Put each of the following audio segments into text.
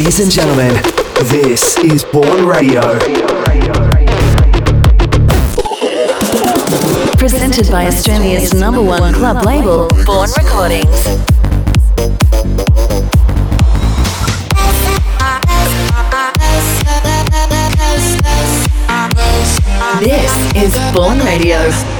Ladies and gentlemen, this is Bourne Radio. Presented by Australia's number one club label, Bourne Recordings. This is Bourne Radio.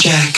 Jack.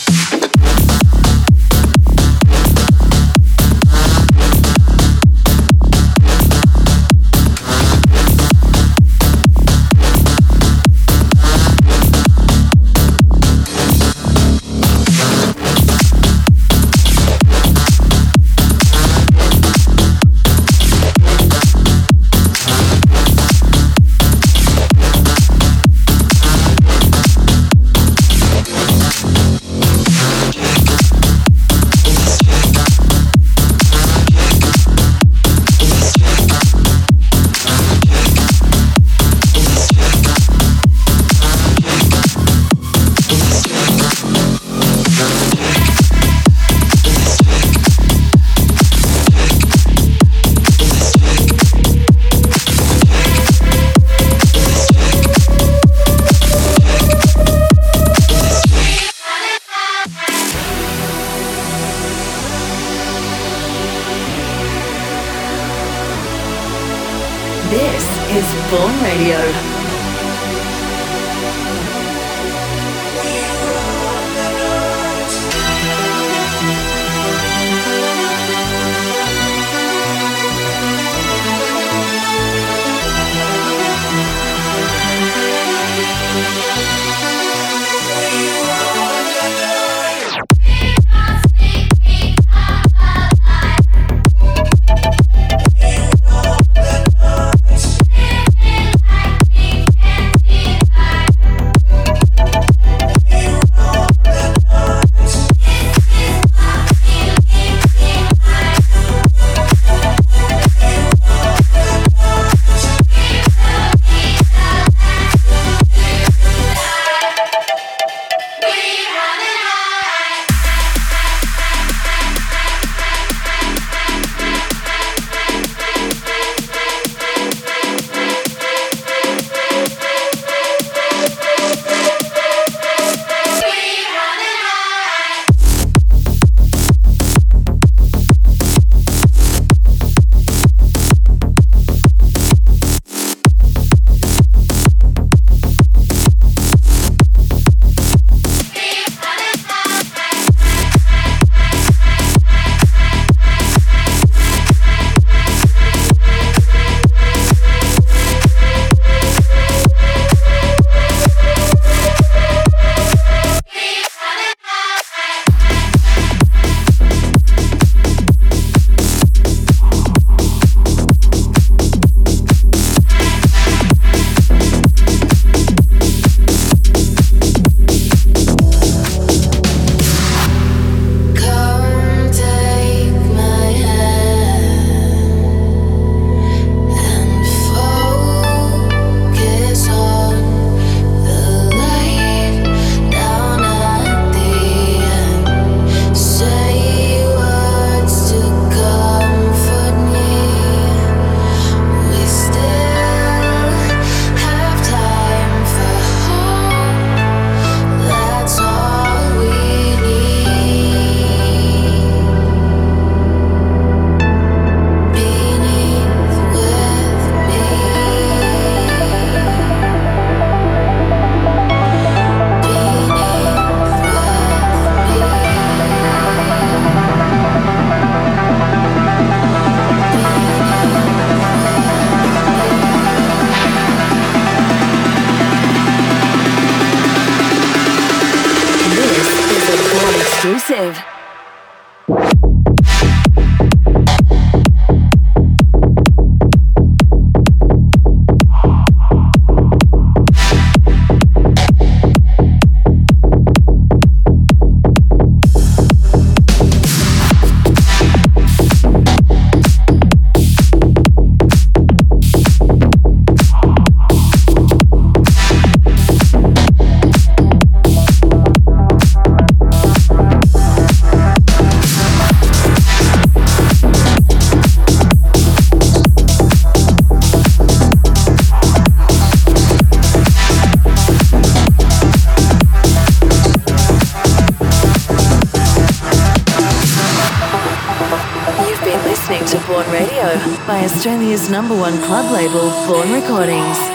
Australia's number one club label, Bourne Recordings.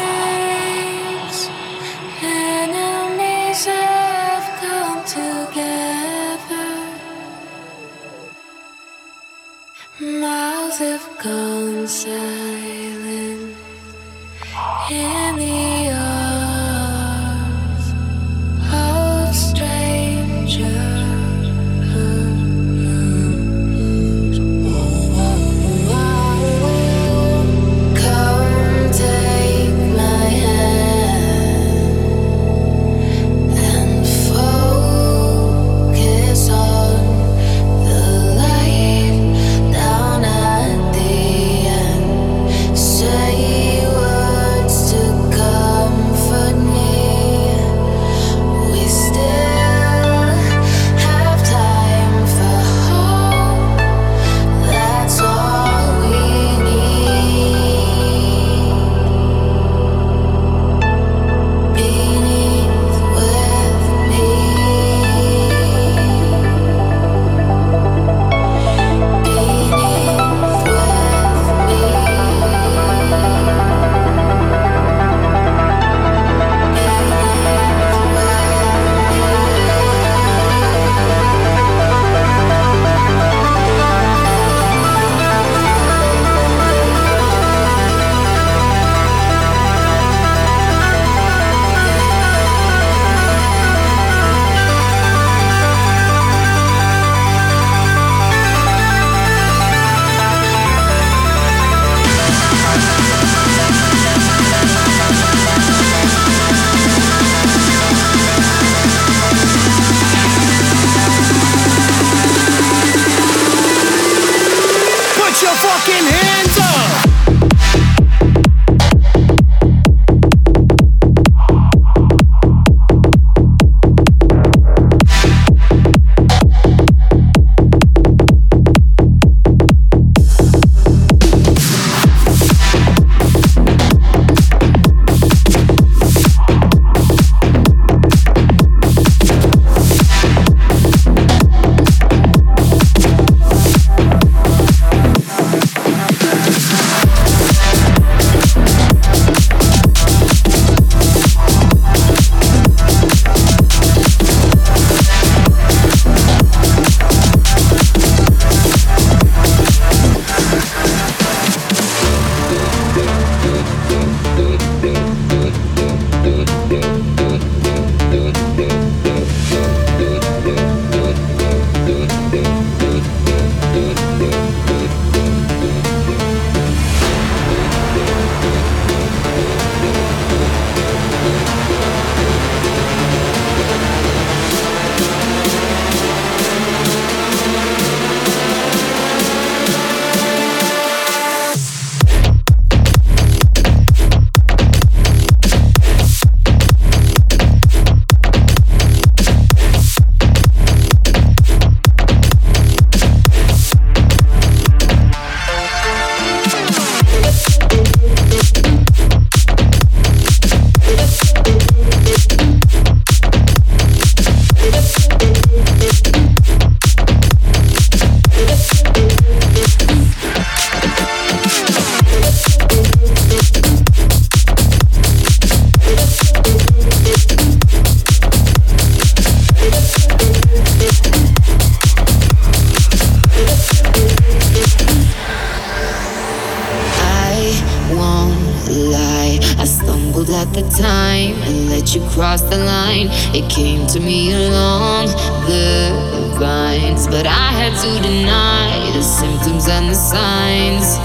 Crossed the line. It came to me along the lines, but I had to deny the symptoms and the signs.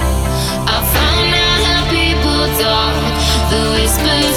I found out how people talk, the whispers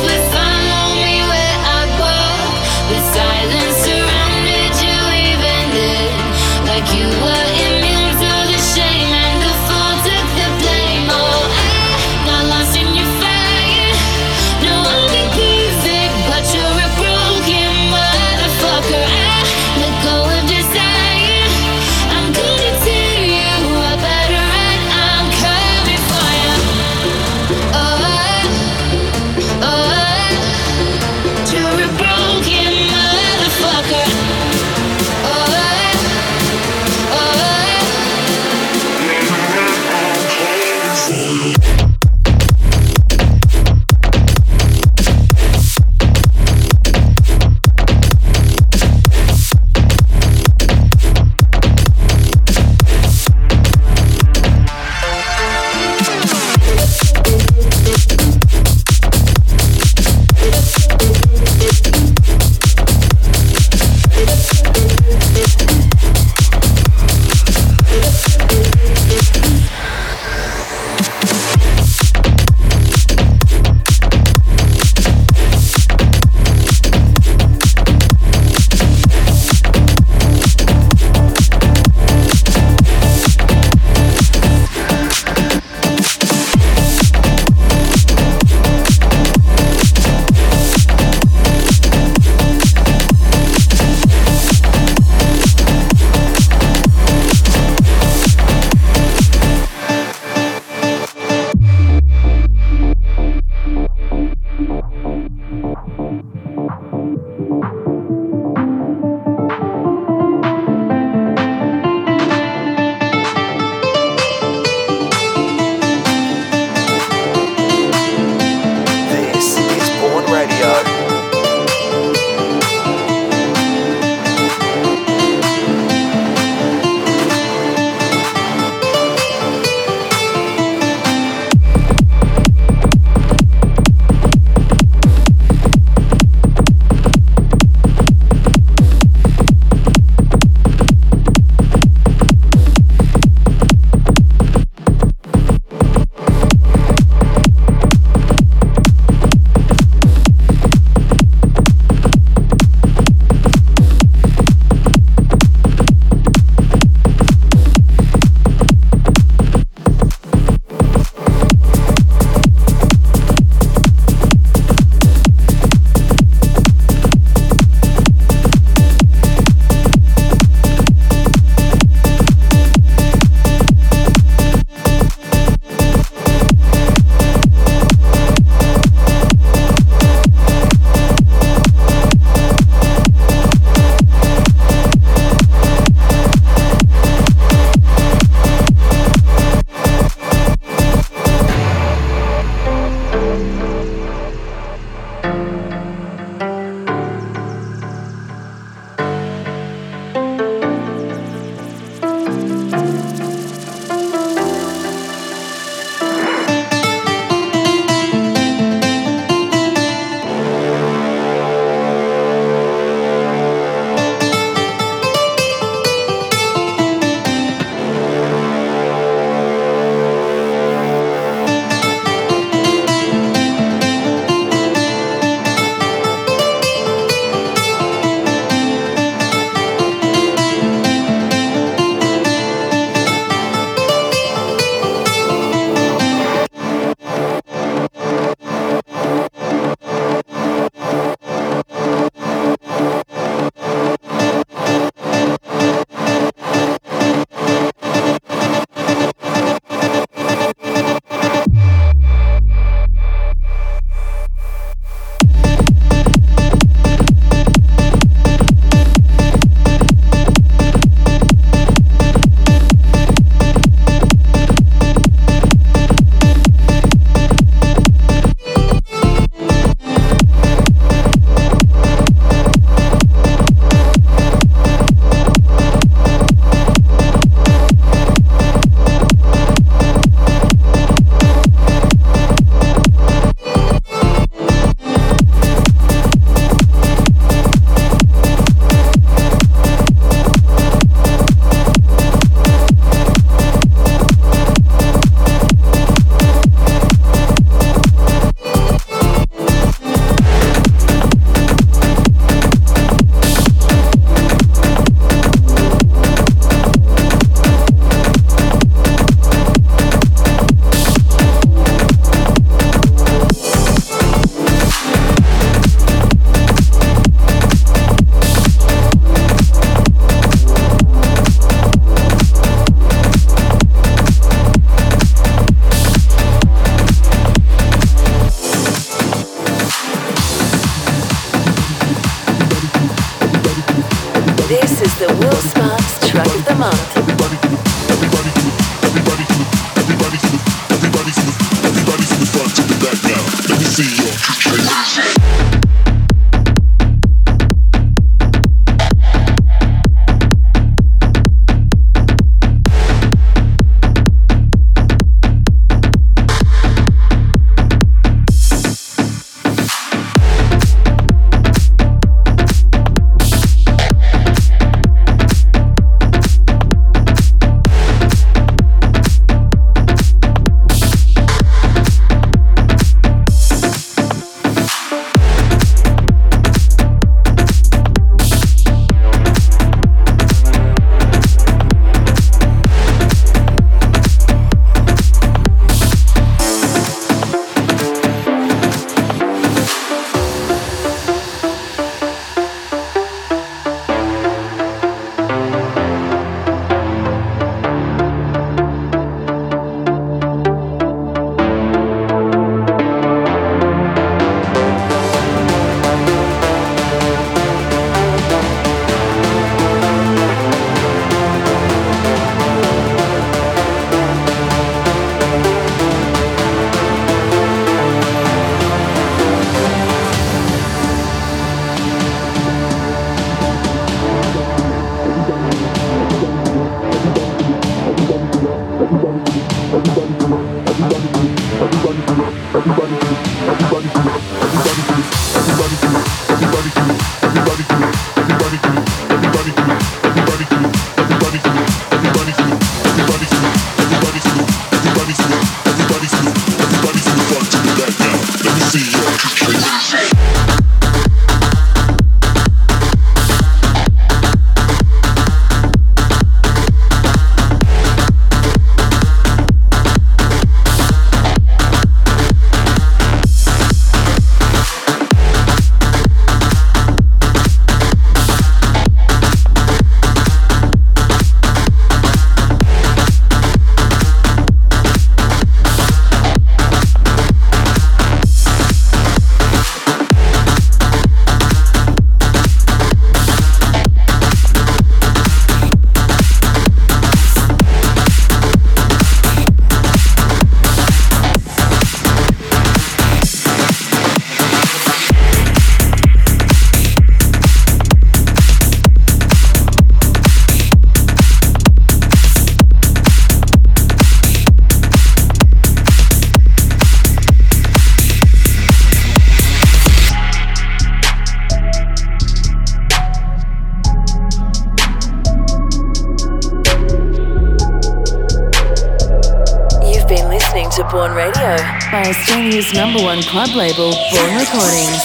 His number one club label, Bourne Recordings.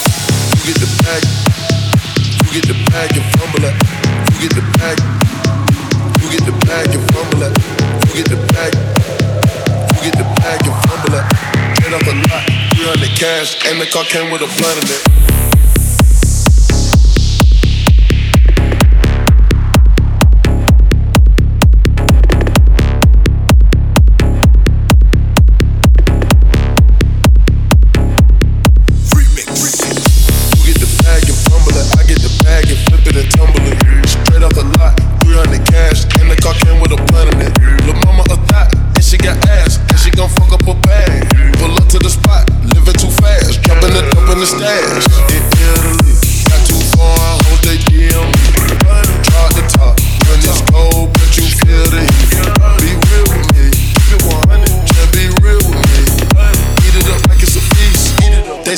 You get the you get the and fumble it. You get the you get the and fumble it. You get the you get the and fumble it. Get a lot, 300 cash, and the car came with a in it.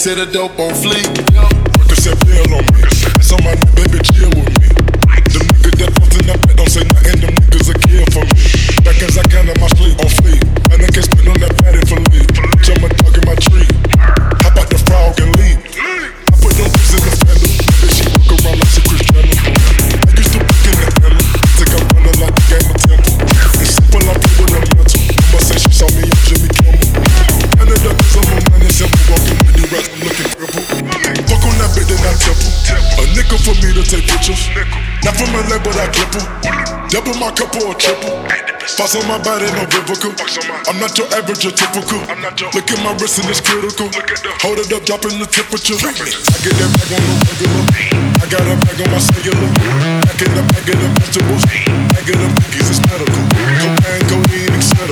said a dope on fleek. pour a triple. Boss on my body, no biblical. I'm not your average or typical. Look at my wrist and it's critical. Hold it up, dropping the temperature. I get that bag on the regular. I got a bag on my cellular. I get a bag of the vegetables. Bag of the monkeys, it's medical. Cocaine, codeine, etc.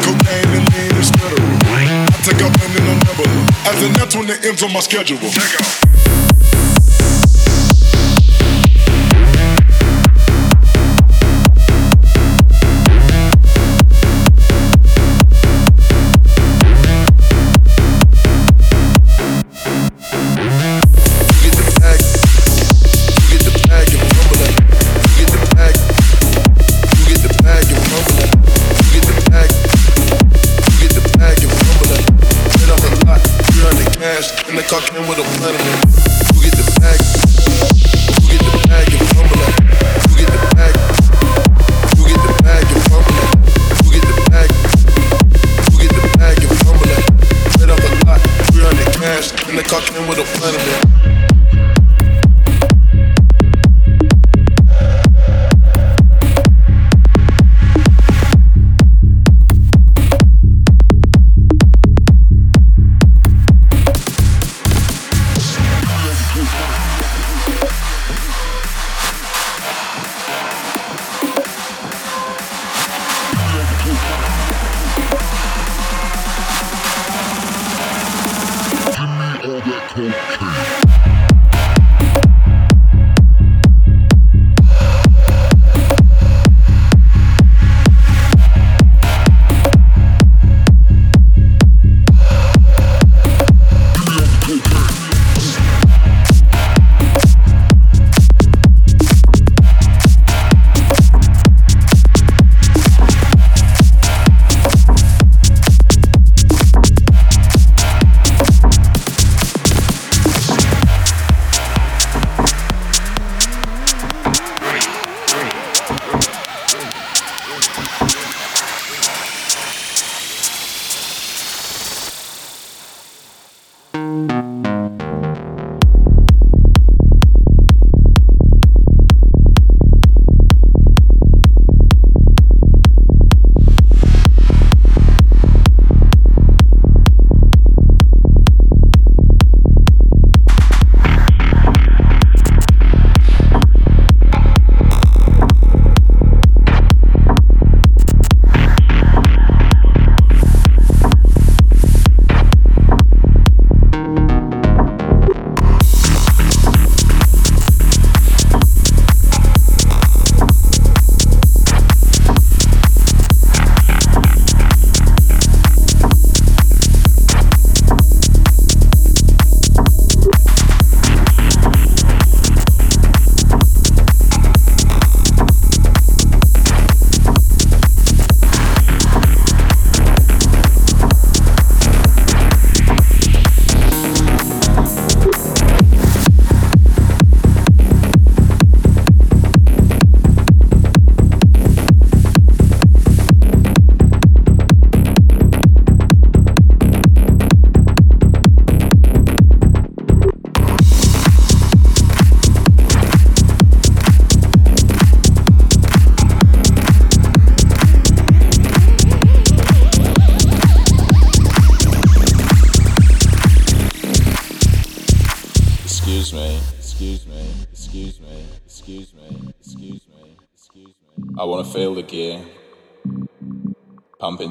Cocaine and lean, etc. I take out in the level. As an that's when it ends on my schedule.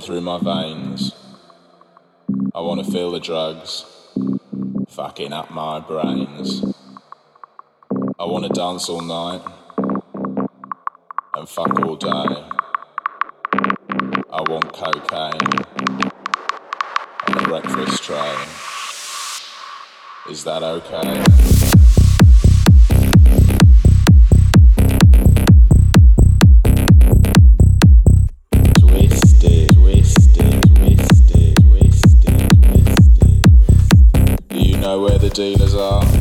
Through my veins. I want to feel the drugs fucking up my brains. I want to dance all night and fuck all day. I want cocaine on a breakfast tray. Is that okay? Dealers are?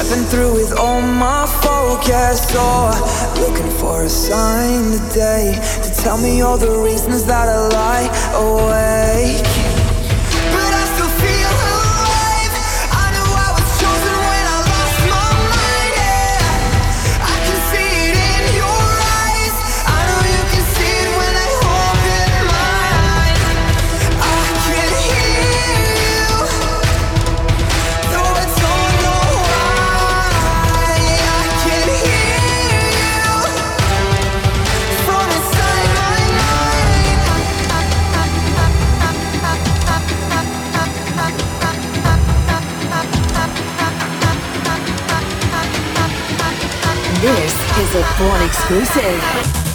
Stepping through with all my focus, or looking for a sign today to tell me all the reasons that I lie awake. One exclusive.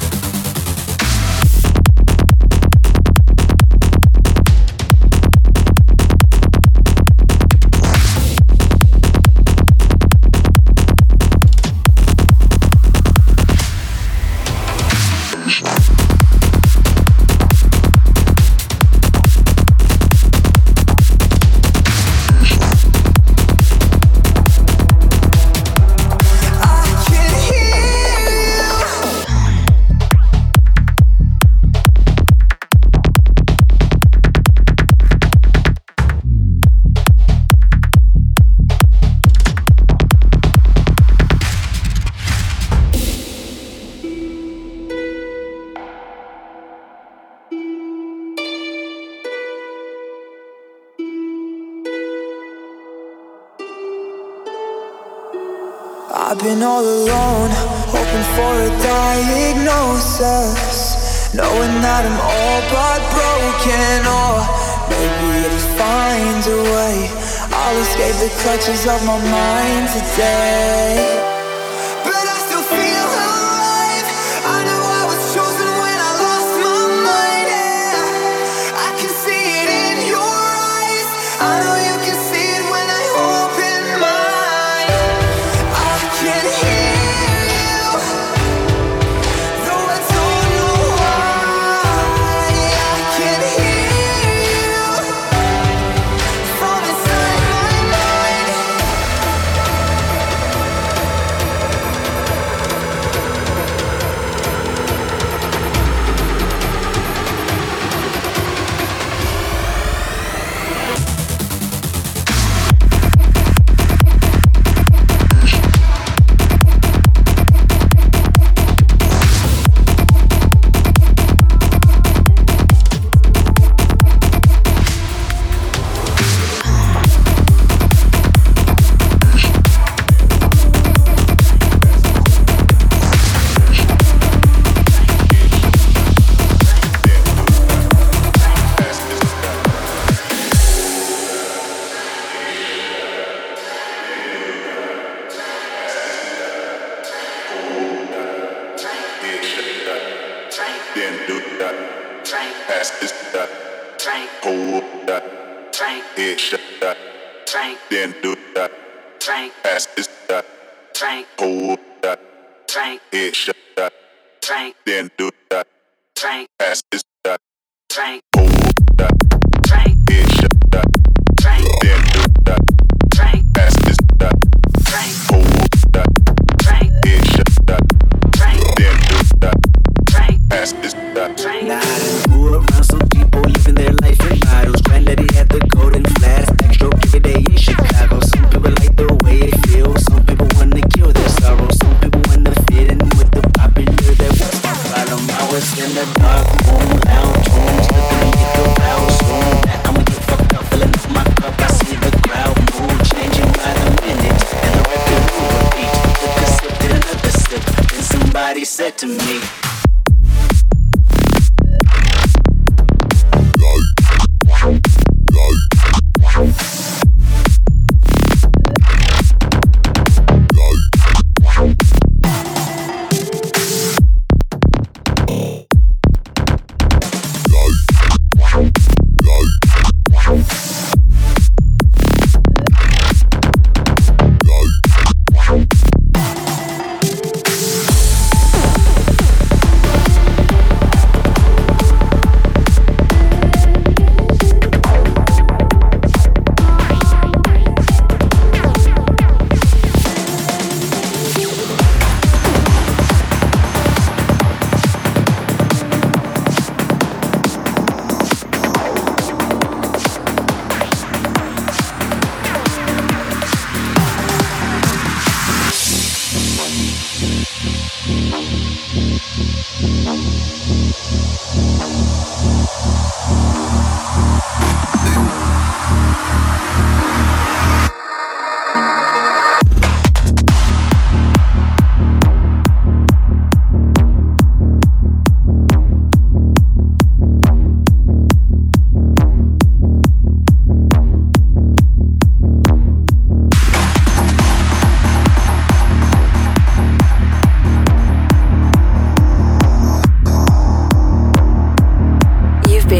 all alone, hoping for a diagnosis. Knowing that I'm all but broken, or maybe it finds a way. I'll escape the clutches of my mind today.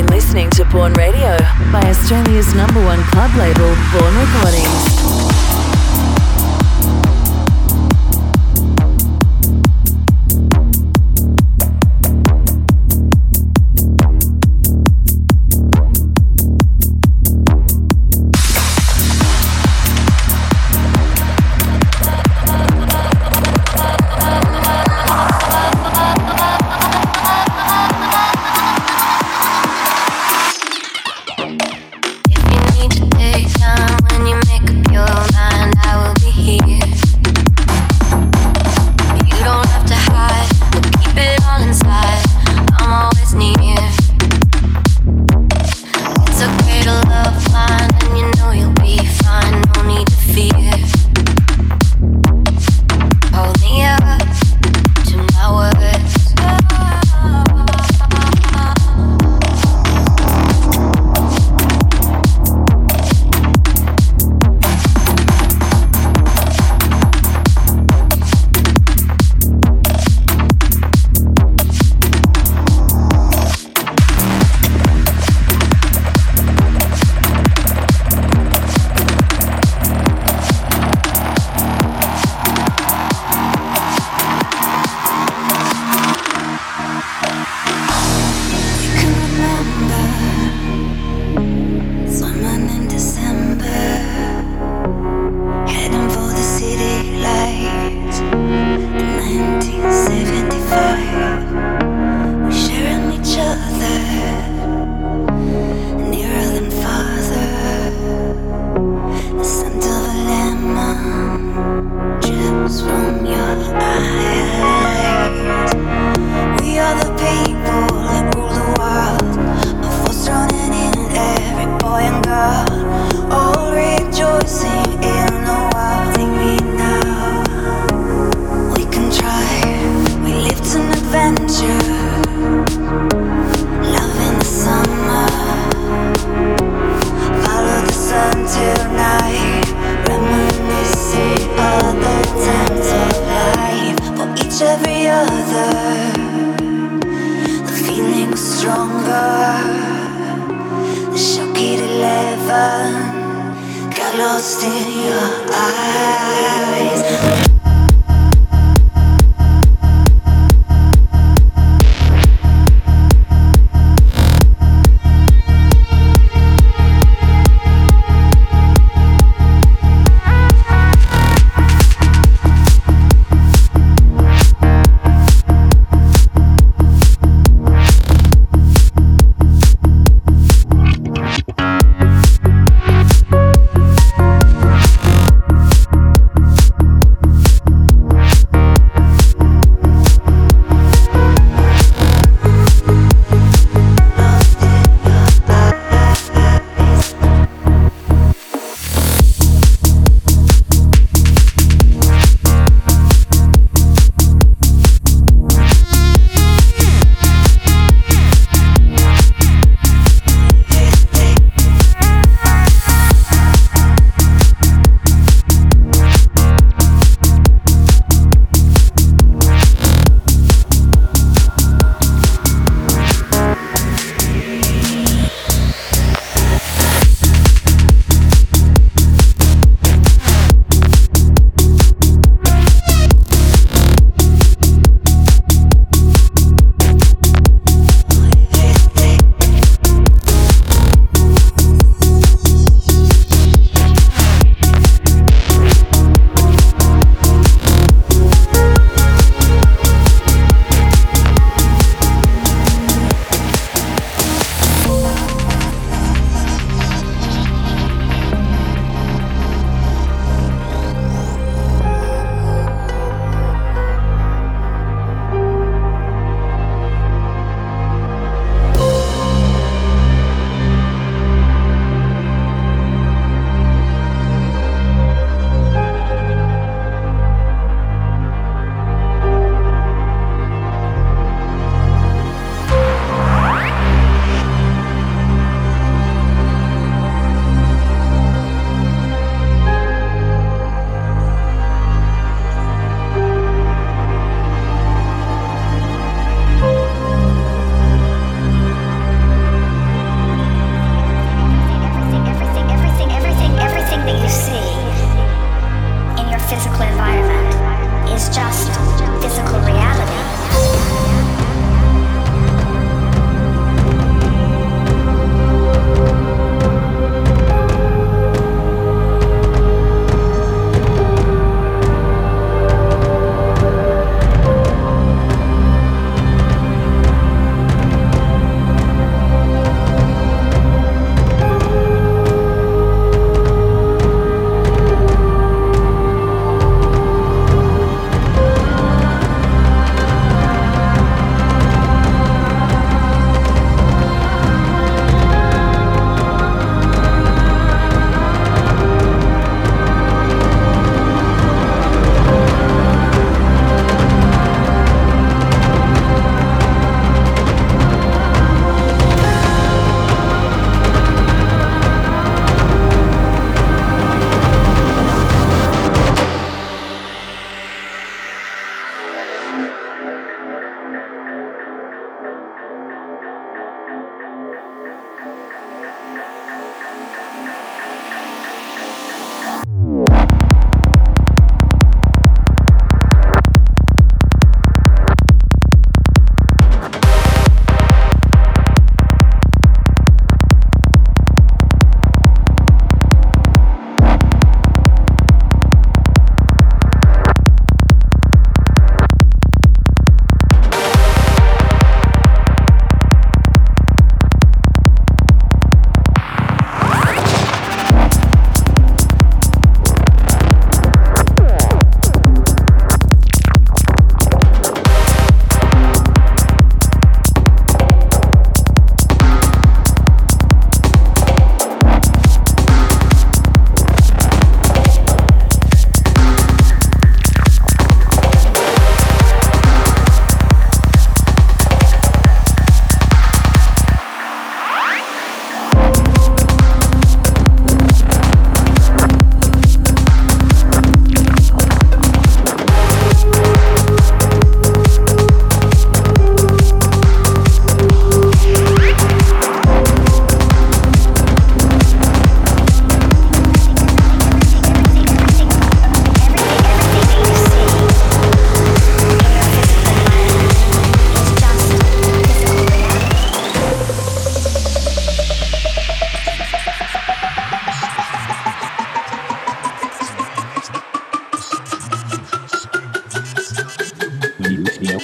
been listening to Bourne Radio by Australia's number one club label, Bourne Recordings.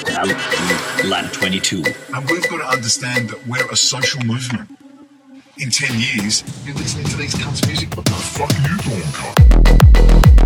Lap 22. And we've got to understand that we're a social movement. In 10 years, you're listening to these cunts' music. What the fuck are you doing, cunt?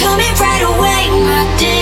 Exclusive. Through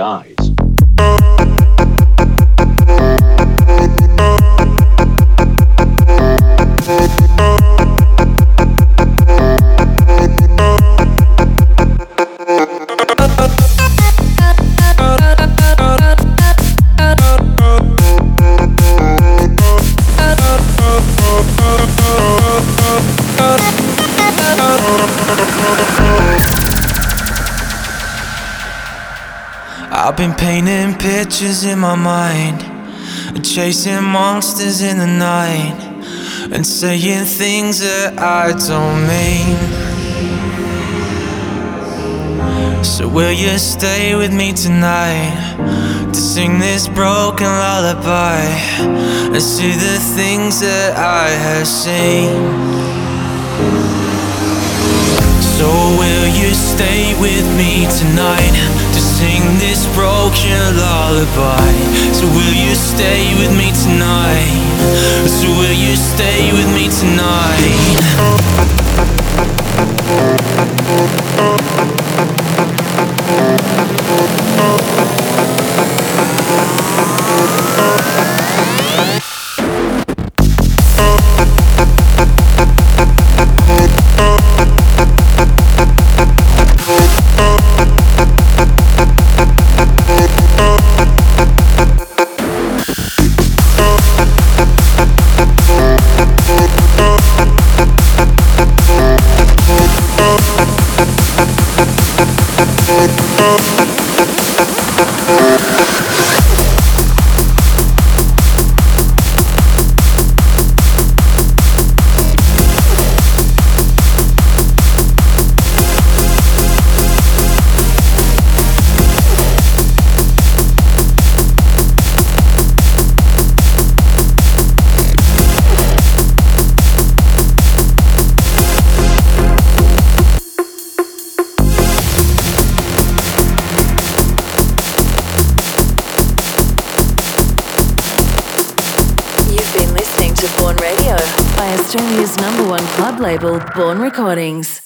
eyes. Been painting pictures in my mind, chasing monsters in the night, and saying things that I don't mean. So, will you stay with me tonight to sing this broken lullaby and see the things that I have seen? So, will you stay with me tonight? Sing this broken lullaby. So will you stay with me tonight? So will you stay with me tonight? Recordings.